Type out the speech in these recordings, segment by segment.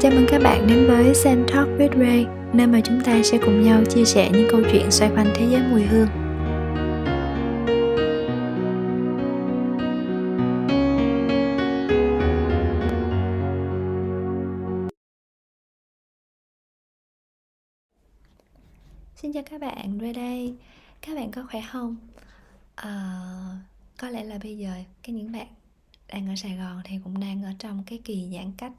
Chào mừng các bạn đến với Sen Talk with Ray, nơi mà chúng ta sẽ cùng nhau chia sẻ những câu chuyện xoay quanh thế giới mùi hương. Xin chào các bạn, Ray đây. Các bạn có khỏe không? À, có lẽ là bây giờ cái những bạn đang ở Sài Gòn thì cũng đang ở trong cái kỳ giãn cách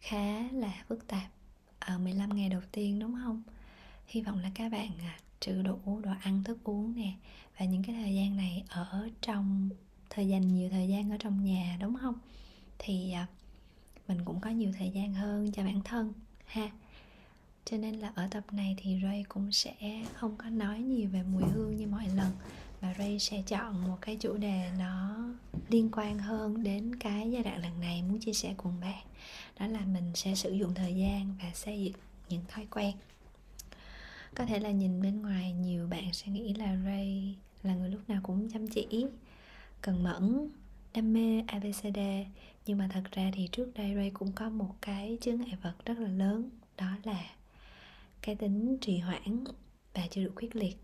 khá là phức tạp ờ, ở 15 ngày đầu tiên, đúng không? Hy vọng là các bạn à, trừ đủ đồ ăn, thức uống nè, và những cái thời gian này ở trong thời gian nhiều thời gian ở trong nhà, đúng không? Thì à, mình cũng có nhiều thời gian hơn cho bản thân, ha cho nên là ở tập này thì Ray cũng sẽ không có nói nhiều về mùi hương như mọi lần, mà Ray sẽ chọn một cái chủ đề nó liên quan hơn đến cái giai đoạn lần này muốn chia sẻ cùng bạn. Đó là mình sẽ sử dụng thời gian và xây dựng những thói quen. Có thể là nhìn bên ngoài nhiều bạn sẽ nghĩ là Ray là người lúc nào cũng chăm chỉ, cần mẫn, đam mê ABCD nhưng mà thật ra thì trước đây Ray cũng có một cái chướng ngại vật rất là lớn, đó là cái tính trì hoãn và chưa đủ quyết liệt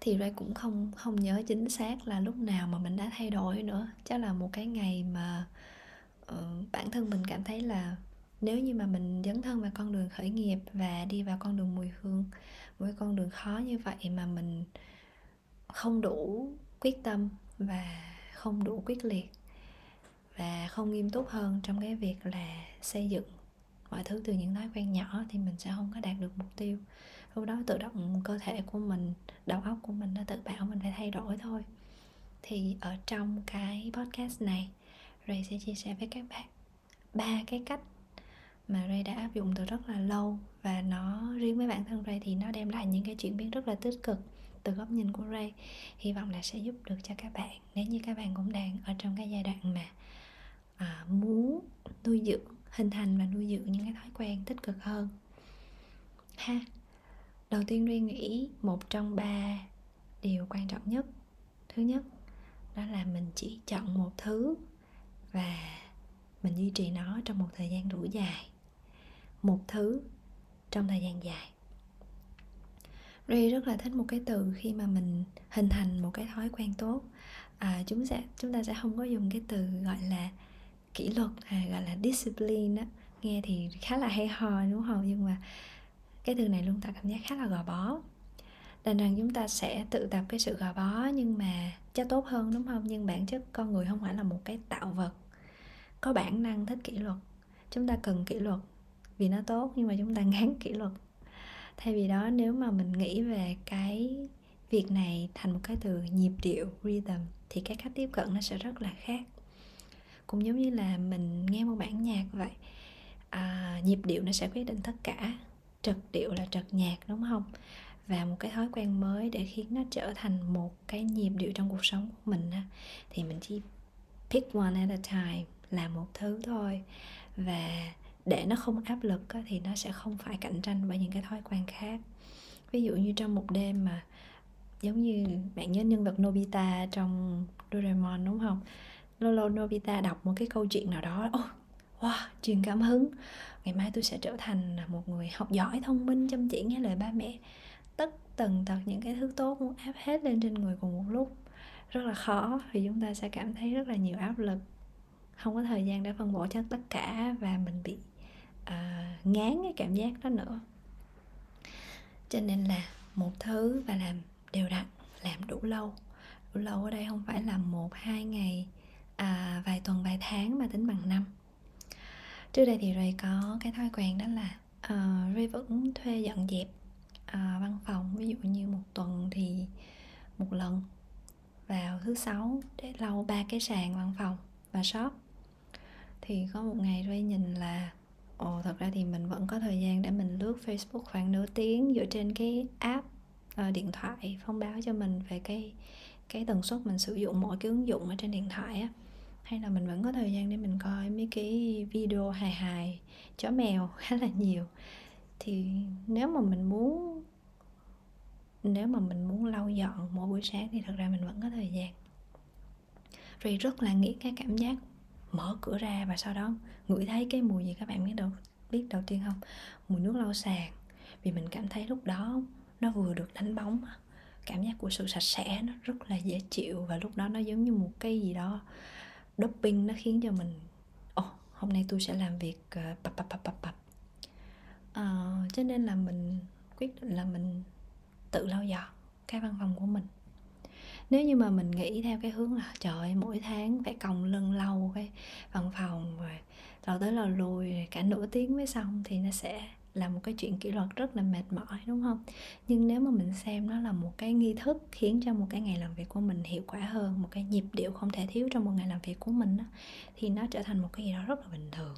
thì Ray cũng không không nhớ chính xác là lúc nào mà mình đã thay đổi nữa. Chắc là một cái ngày mà uh, bản thân mình cảm thấy là nếu như mà mình dấn thân vào con đường khởi nghiệp và đi vào con đường mùi hương với con đường khó như vậy mà mình không đủ quyết tâm và không đủ quyết liệt và không nghiêm túc hơn trong cái việc là xây dựng mọi thứ từ những thói quen nhỏ thì mình sẽ không có đạt được mục tiêu lúc đó tự động cơ thể của mình đầu óc của mình nó tự bảo mình phải thay đổi thôi. Thì ở trong cái podcast này Ray sẽ chia sẻ với các bạn ba cái cách mà Ray đã áp dụng từ rất là lâu. Và nó riêng với bản thân Ray thì nó đem lại những cái chuyển biến rất là tích cực từ góc nhìn của Ray. Hy vọng là sẽ giúp được cho các bạn. Nếu như các bạn cũng đang ở trong cái giai đoạn mà à, muốn nuôi dưỡng hình thành và nuôi dưỡng những cái thói quen tích cực hơn. Ha đầu tiên duy nghĩ một trong ba điều quan trọng nhất. Thứ nhất đó là mình chỉ chọn một thứ và mình duy trì nó trong một thời gian đủ dài. Một thứ trong thời gian dài. Ray rất là thích một cái từ khi mà mình hình thành một cái thói quen tốt. À, chúng sẽ chúng ta sẽ không có dùng cái từ gọi là kỷ luật hay gọi là discipline đó nghe thì khá là hay ho đúng không? Nhưng mà cái từ này luôn tạo cảm giác khá là gò bó. Đành rằng chúng ta sẽ tự tập cái sự gò bó nhưng mà cho tốt hơn đúng không? Nhưng bản chất con người không phải là một cái tạo vật. Có bản năng thích kỷ luật. Chúng ta cần kỷ luật vì nó tốt nhưng mà chúng ta ngán kỷ luật. Thay vì đó nếu mà mình nghĩ về cái việc này thành một cái từ nhịp điệu rhythm thì cái cách tiếp cận nó sẽ rất là khác. Cũng giống như là mình nghe một bản nhạc vậy à, nhịp điệu nó sẽ quyết định tất cả trật điệu là trật nhạc đúng không? Và một cái thói quen mới để khiến nó trở thành một cái nhịp điệu trong cuộc sống của mình thì mình chỉ pick one at a time là một thứ thôi. Và để nó không áp lực thì nó sẽ không phải cạnh tranh với những cái thói quen khác. Ví dụ như trong một đêm mà giống như bạn nhớ nhân vật Nobita trong Doraemon đúng không? Lâu lâu Nobita đọc một cái câu chuyện nào đó oh, wow truyền cảm hứng. Ngày mai tôi sẽ trở thành một người học giỏi thông minh chăm chỉ nghe lời ba mẹ. Tất tần tật những cái thứ tốt muốn áp hết lên trên người cùng một lúc. Rất là khó thì chúng ta sẽ cảm thấy rất là nhiều áp lực. Không có thời gian để phân bổ cho tất cả và mình bị uh, ngán cái cảm giác đó nữa. Cho nên là một thứ và làm đều đặn làm đủ lâu. Đủ lâu ở đây không phải là một hai ngày à, vài tuần vài tháng mà tính bằng năm trước đây thì Ray có cái thói quen đó là uh, Ray vẫn thuê dọn dẹp uh, văn phòng ví dụ như một tuần thì một lần vào thứ sáu để lau ba cái sàn văn phòng và shop. Thì có một ngày Ray nhìn là ồ thật ra thì mình vẫn có thời gian để mình lướt Facebook khoảng nửa tiếng dựa trên cái app uh, điện thoại thông báo cho mình về cái cái tần suất mình sử dụng mỗi cái ứng dụng ở trên điện thoại á hay là mình vẫn có thời gian để mình coi mấy cái video hài hài, chó mèo khá là nhiều. Thì nếu mà mình muốn, nếu mà mình muốn lau dọn mỗi buổi sáng thì thật ra mình vẫn có thời gian. Rồi rất là nghĩ cái cảm giác mở cửa ra và sau đó ngửi thấy cái mùi gì các bạn biết đâu, biết đầu tiên không? Mùi nước lau sàn. Vì mình cảm thấy lúc đó nó vừa được đánh bóng, cảm giác của sự sạch sẽ nó rất là dễ chịu và lúc đó nó giống như một cái gì đó doping nó khiến cho mình ồ oh, hôm nay tôi sẽ làm việc ờ, uh, bập bập bập bập bập uh, ờ, cho nên là mình quyết định là mình tự lau dọn cái văn phòng của mình. Nếu như mà mình nghĩ theo cái hướng là trời ơi, mỗi tháng phải còng lưng lâu cái văn phòng rồi lau tới lau lùi cả nửa tiếng mới xong thì nó sẽ là một cái chuyện kỷ luật rất là mệt mỏi đúng không? Nhưng nếu mà mình xem nó là một cái nghi thức khiến cho một cái ngày làm việc của mình hiệu quả hơn một cái nhịp điệu không thể thiếu trong một ngày làm việc của mình đó, thì nó trở thành một cái gì đó rất là bình thường.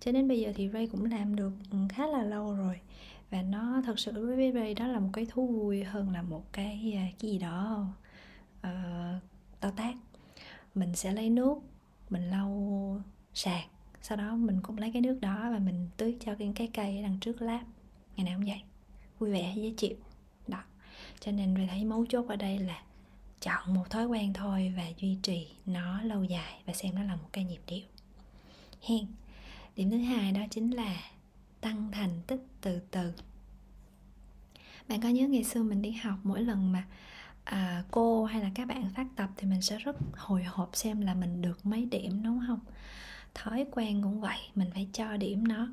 Cho đến bây giờ thì Ray cũng làm được ừ, khá là lâu rồi. Và nó thật sự đối với Ray đó là một cái thú vui hơn là một cái à, cái gì đó uh, to tác mình sẽ lấy nước mình lau sàn sau đó mình cũng lấy cái nước đó và mình tưới cho cái, cái cây đằng trước láp ngày nào cũng vậy vui vẻ dễ chịu. Đó. Cho nên mình thấy mấu chốt ở đây là chọn một thói quen thôi và duy trì nó lâu dài và xem nó là một cái nhịp điệu. Hen. Điểm thứ hai đó chính là tăng thành tích từ từ. Bạn có nhớ ngày xưa mình đi học mỗi lần mà à, cô hay là các bạn phát tập thì mình sẽ rất hồi hộp xem là mình được mấy điểm đúng không? Thói quen cũng vậy, mình phải cho điểm nó.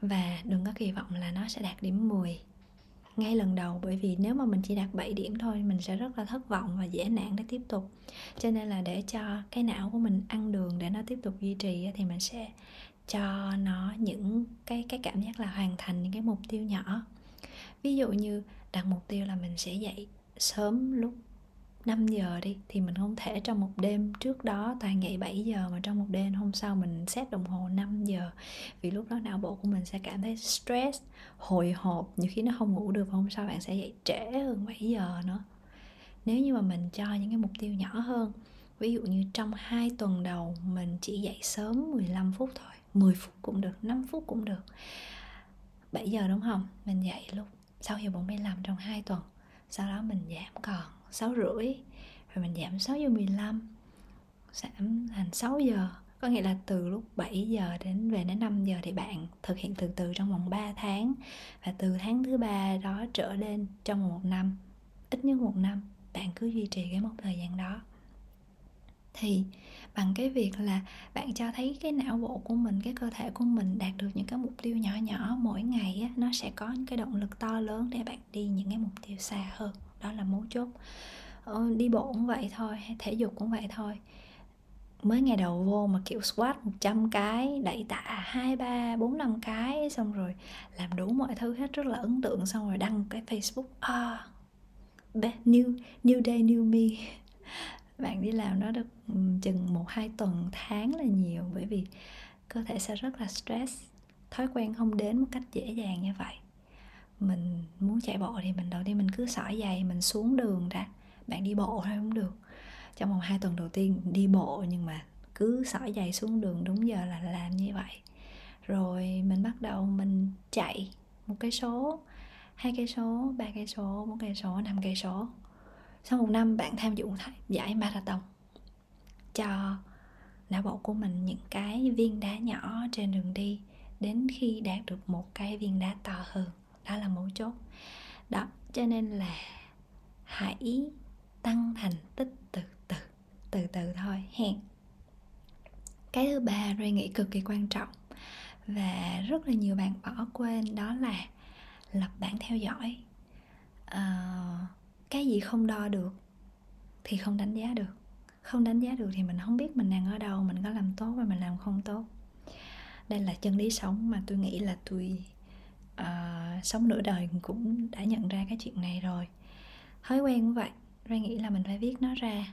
Và đừng có kỳ vọng là nó sẽ đạt điểm 10 ngay lần đầu, bởi vì nếu mà mình chỉ đạt 7 điểm thôi, mình sẽ rất là thất vọng và dễ nản để tiếp tục. Cho nên là để cho cái não của mình ăn đường để nó tiếp tục duy trì thì mình sẽ cho nó những cái cái cảm giác là hoàn thành những cái mục tiêu nhỏ. Ví dụ như đặt mục tiêu là mình sẽ dậy sớm lúc 5 giờ đi, thì mình không thể trong một đêm trước đó toàn dậy 7 giờ, mà trong một đêm hôm sau mình xét đồng hồ 5 giờ. Vì lúc đó não bộ của mình sẽ cảm thấy stress, hồi hộp, nhiều khi nó không ngủ được và hôm sau bạn sẽ dậy trễ hơn 7 giờ nữa. Nếu như mà mình cho những cái mục tiêu nhỏ hơn, ví dụ như trong 2 tuần đầu mình chỉ dậy sớm 15 phút thôi 10 phút cũng được 5 phút cũng được. 7 giờ đúng không? Mình dậy lúc 6 giờ 45 trong 2 tuần, sau đó mình giảm còn. 6 rưỡi rồi mình giảm 6 giờ 15 giảm thành 6 giờ. Có nghĩa là từ lúc 7 giờ đến về đến 5 giờ thì bạn thực hiện từ từ trong vòng 3 tháng. Và từ tháng thứ ba đó trở lên trong một năm ít nhất một năm bạn cứ duy trì cái mốc thời gian đó. Thì bằng cái việc là bạn cho thấy cái não bộ của mình cái cơ thể của mình đạt được những cái mục tiêu nhỏ nhỏ mỗi ngày á, nó sẽ có những cái động lực to lớn để bạn đi những cái mục tiêu xa hơn đó là mấu chốt. Ờ, đi bộ cũng vậy thôi thể dục cũng vậy thôi. Mới ngày đầu vô mà kiểu squat 100 cái đẩy tạ hai ba bốn năm cái xong rồi làm đủ mọi thứ hết rất là ấn tượng xong rồi đăng cái facebook à, new new day new me. Bạn đi làm nó được ừ, chừng một hai tuần tháng là nhiều bởi vì cơ thể sẽ rất là stress thói quen không đến một cách dễ dàng như vậy mình muốn chạy bộ thì mình, đầu tiên mình cứ sỏi giày mình xuống đường ra. Bạn đi bộ thôi cũng được. Trong vòng hai tuần đầu tiên đi bộ nhưng mà cứ sỏi giày xuống đường đúng giờ là làm như vậy. Rồi mình bắt đầu mình chạy một cây số, hai cây số, ba cây số, bốn cây số, năm cây số. Sau một năm bạn tham dự giải marathon cho não bộ của mình những cái viên đá nhỏ trên đường đi đến khi đạt được một cái viên đá to hơn đó là mấu chốt. Đó cho nên là hãy tăng thành tích từ từ từ từ thôi hẹn. Cái thứ ba Ray nghĩ cực kỳ quan trọng và rất là nhiều bạn bỏ quên đó là lập bảng theo dõi. À, cái gì không đo được thì không đánh giá được. Không đánh giá được thì mình không biết mình đang ở đâu mình có làm tốt và mình làm không tốt. Đây là chân lý sống mà tôi nghĩ là tôi uh, sống nửa đời cũng đã nhận ra cái chuyện này rồi. Thói quen cũng vậy Ray nghĩ là mình phải viết nó ra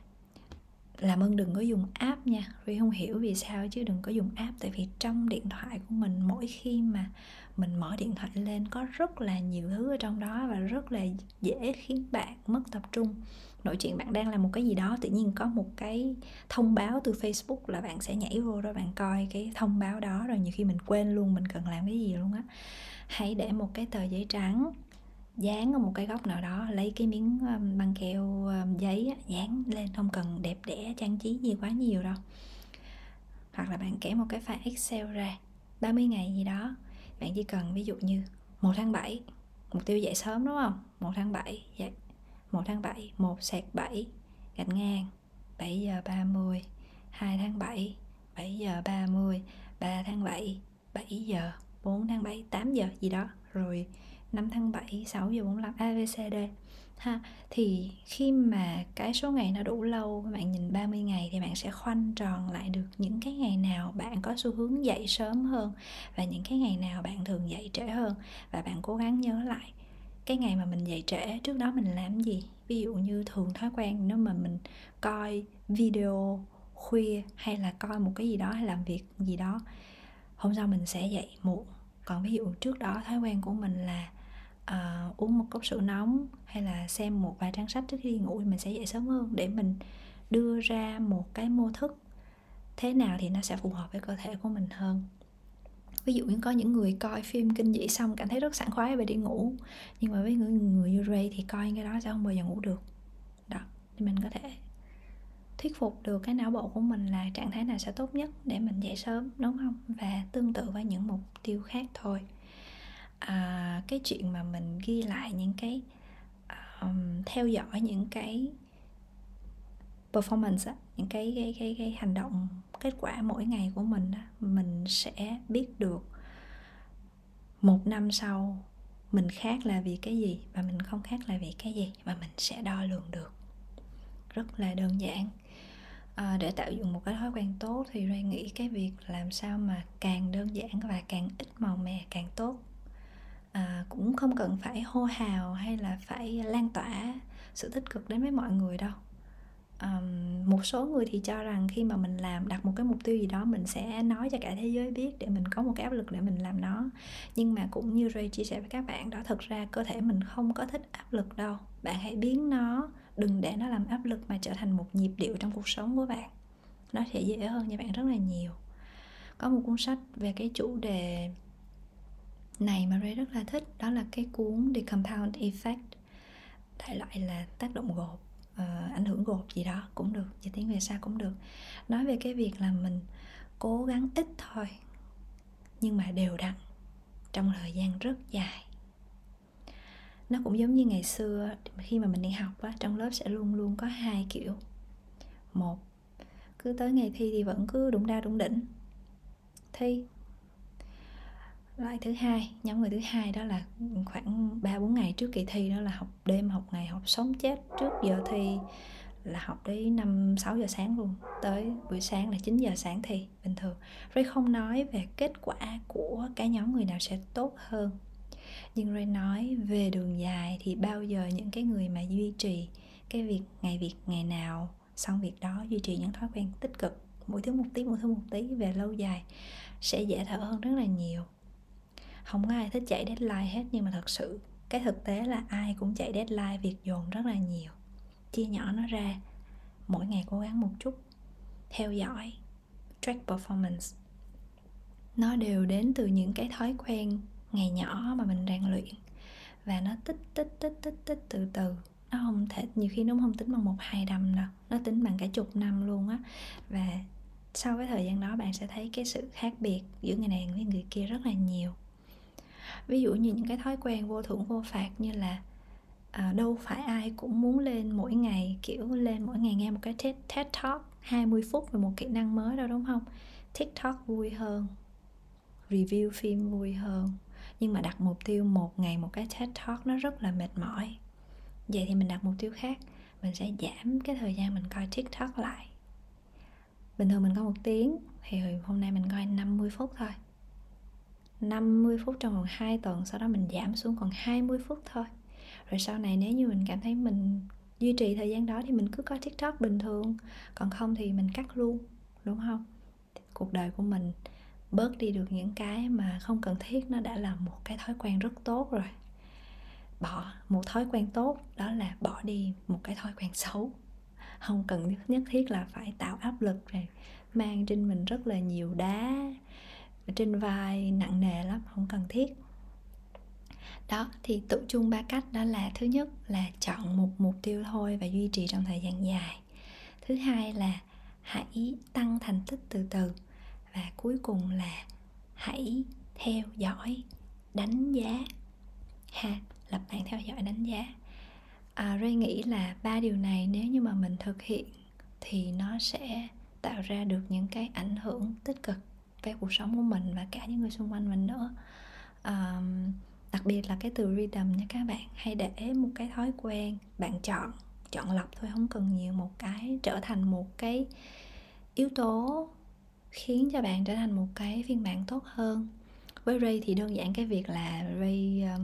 làm ơn đừng có dùng app nha. Vì không hiểu vì sao chứ đừng có dùng app, tại vì trong điện thoại của mình mỗi khi mà mình mở điện thoại lên có rất là nhiều thứ ở trong đó và rất là dễ khiến bạn mất tập trung. Nội chuyện bạn đang làm một cái gì đó, tự nhiên có một cái thông báo từ Facebook là bạn sẽ nhảy vô đó, bạn coi cái thông báo đó rồi nhiều khi mình quên luôn mình cần làm cái gì luôn á. Hãy để một cái tờ giấy trắng dán ở một cái góc nào đó, lấy cái miếng um, băng keo um, giấy dán lên, không cần đẹp đẽ, trang trí gì quá nhiều đâu. Hoặc là bạn kể một cái file Excel ra 30 ngày gì đó, bạn chỉ cần ví dụ như 1 tháng 7 mục tiêu dậy sớm, đúng không? 1 tháng 7 dậy 1 tháng 7 1 sạc 7 gạch ngang 7 giờ 30 2 tháng 7 7 giờ 30 3 tháng 7 7 giờ 4 tháng 7 8 giờ gì đó. Rồi 5 tháng 7 6 giờ 45 ABCD ha, thì khi mà cái số ngày nó đủ lâu, bạn nhìn 30 ngày thì bạn sẽ khoanh tròn lại được những cái ngày nào bạn có xu hướng dậy sớm hơn và những cái ngày nào bạn thường dậy trễ hơn. Và bạn cố gắng nhớ lại cái ngày mà mình dậy trễ, trước đó mình làm gì. Ví dụ như thường thói quen nếu mà mình coi video, khuya hay là coi một cái gì đó hay làm việc gì đó, hôm sau mình sẽ dậy muộn. Còn ví dụ trước đó thói quen của mình là uh, uống một cốc sữa nóng hay là xem một vài trang sách trước khi đi ngủ thì mình sẽ dậy sớm hơn để mình đưa ra một cái mô thức thế nào thì nó sẽ phù hợp với cơ thể của mình hơn. Ví dụ như có những người coi phim kinh dị xong cảm thấy rất sảng khoái về đi ngủ nhưng mà với người người như Ray thì coi cái đó sẽ không bao giờ ngủ được. Đó thì mình có thể thuyết phục được cái não bộ của mình là trạng thái nào sẽ tốt nhất để mình dậy sớm đúng không? Và tương tự với những mục tiêu khác thôi à, cái chuyện mà mình ghi lại những cái um, theo dõi những cái performance những cái cái cái cái hành động kết quả mỗi ngày của mình mình sẽ biết được một năm sau mình khác là vì cái gì và mình không khác là vì cái gì và mình sẽ đo lường được. Rất là đơn giản. À, để tạo dựng một cái thói quen tốt thì Ray nghĩ cái việc làm sao mà càng đơn giản và càng ít màu mè càng tốt à, cũng không cần phải hô hào hay là phải lan tỏa sự tích cực đến với mọi người đâu. Um, một số người thì cho rằng khi mà mình làm đặt một cái mục tiêu gì đó mình sẽ nói cho cả thế giới biết để mình có một cái áp lực để mình làm nó. Nhưng mà cũng như Ray chia sẻ với các bạn đó thật ra cơ thể mình không có thích áp lực đâu. Bạn hãy biến nó đừng để nó làm áp lực mà trở thành một nhịp điệu trong cuộc sống của bạn. Nó sẽ dễ hơn cho bạn rất là nhiều. Có một cuốn sách về cái chủ đề này mà Ray rất là thích đó là cái cuốn The Compound Effect. Đại loại là tác động gộp uh, ờ, ảnh hưởng gộp gì đó cũng được dịch tiếng về sao cũng được. Nói về cái việc là mình cố gắng ít thôi nhưng mà đều đặn trong thời gian rất dài. Nó cũng giống như ngày xưa khi mà mình đi học á trong lớp sẽ luôn luôn có hai kiểu. Một cứ tới ngày thi thì vẫn cứ đụng đa đụng đỉnh. Thi loại thứ hai, nhóm người thứ hai đó là khoảng ba bốn ngày trước kỳ thi đó là học đêm, học ngày, học sống chết trước giờ thi là học đến năm, sáu giờ sáng luôn. Tới buổi sáng là 9 giờ sáng thi, bình thường. Ray không nói về kết quả của cái nhóm người nào sẽ tốt hơn, nhưng Ray nói về đường dài thì bao giờ những cái người mà duy trì cái việc ngày việc ngày nào xong việc đó, duy trì những thói quen tích cực, mỗi thứ một tí, mỗi thứ một tí về lâu dài sẽ dễ thở hơn rất là nhiều không có ai thích chạy deadline hết, nhưng mà thật sự, cái thực tế là ai cũng chạy deadline, việc dồn rất là nhiều. Chia nhỏ nó ra, mỗi ngày cố gắng một chút, theo dõi, track performance. Nó đều đến từ những cái thói quen ngày nhỏ mà mình rèn luyện, và nó tích tích tích tích tích từ từ. Nó không thể, nhiều khi nó không tính bằng một, hai năm đâu, nó tính bằng cả chục năm luôn á. Và sau cái thời gian đó, bạn sẽ thấy cái sự khác biệt giữa người này với người kia rất là nhiều ví dụ như những cái thói quen vô thưởng vô phạt như là à, đâu phải ai cũng muốn lên mỗi ngày kiểu lên mỗi ngày nghe một cái TED, TED Talk 20 phút về một kỹ năng mới đâu đúng không? TikTok vui hơn review phim vui hơn nhưng mà đặt mục tiêu một ngày một cái TED Talk nó rất là mệt mỏi. Vậy thì mình đặt mục tiêu khác mình sẽ giảm cái thời gian mình coi TikTok lại. Bình thường mình coi một tiếng thì hôm nay mình coi 50 phút thôi. 50 phút trong vòng 2 tuần, sau đó mình giảm xuống còn 20 phút thôi. Rồi sau này nếu như mình cảm thấy mình duy trì thời gian đó thì mình cứ có tiktok bình thường, còn không thì mình cắt luôn, đúng không? Cuộc đời của mình bớt đi được những cái mà không cần thiết, nó đã là một cái thói quen rất tốt rồi. Bỏ một thói quen tốt, đó là bỏ đi một cái thói quen xấu. Không cần nhất thiết là phải tạo áp lực rồi mang trên mình rất là nhiều đá trên vai nặng nề lắm không cần thiết. Đó thì tự chung ba cách đó là thứ nhất là chọn một mục tiêu thôi và duy trì trong thời gian dài. Thứ hai là hãy tăng thành tích từ từ. Và cuối cùng là hãy theo dõi đánh giá. Ha lập bạn theo dõi đánh giá. À, Ray nghĩ là ba điều này nếu như mà mình thực hiện thì nó sẽ tạo ra được những cái ảnh hưởng tích cực về cuộc sống của mình và cả những người xung quanh mình nữa. Um, đặc biệt là cái từ rhythm nha các bạn. Hay để một cái thói quen bạn chọn chọn lọc thôi không cần nhiều một cái trở thành một cái yếu tố khiến cho bạn trở thành một cái phiên bản tốt hơn. Với Ray thì đơn giản cái việc là Ray uh,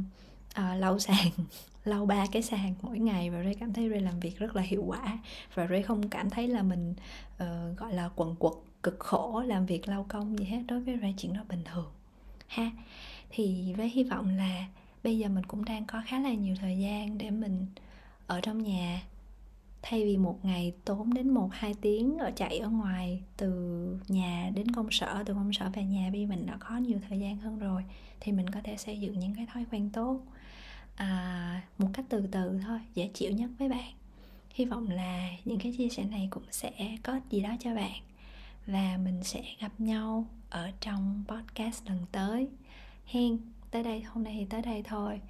uh, lau sàn lau ba cái sàn mỗi ngày và Ray cảm thấy Ray làm việc rất là hiệu quả. Và Ray không cảm thấy là mình uh, gọi là quần quật cực khổ làm việc lao công gì hết đối với Ray chuyện đó bình thường ha. Thì với hy vọng là bây giờ mình cũng đang có khá là nhiều thời gian để mình ở trong nhà thay vì một ngày tốn đến một hai tiếng ở chạy ở ngoài từ nhà đến công sở từ công sở về nhà bây mình đã có nhiều thời gian hơn rồi thì mình có thể xây dựng những cái thói quen tốt à, một cách từ từ thôi dễ chịu nhất với bạn. Hy vọng là những cái chia sẻ này cũng sẽ có gì đó cho bạn và mình sẽ gặp nhau ở trong podcast lần tới. Hen tới đây hôm nay thì tới đây thôi.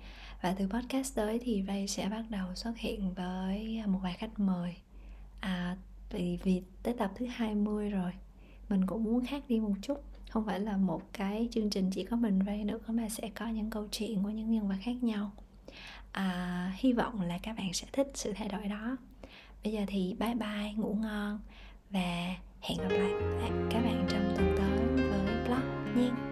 Và từ podcast tới thì Ray sẽ bắt đầu xuất hiện với một vài khách mời. À, vì, vì tới tập thứ 20 rồi. Mình cũng muốn khác đi một chút. Không phải là một cái chương trình chỉ có mình Ray nữa mà sẽ có những câu chuyện của những nhân vật khác nhau. À, hy vọng là các bạn sẽ thích sự thay đổi đó. Bây giờ thì bye bye ngủ ngon. Và hẹn gặp lại các bạn trong tuần tới với blog nha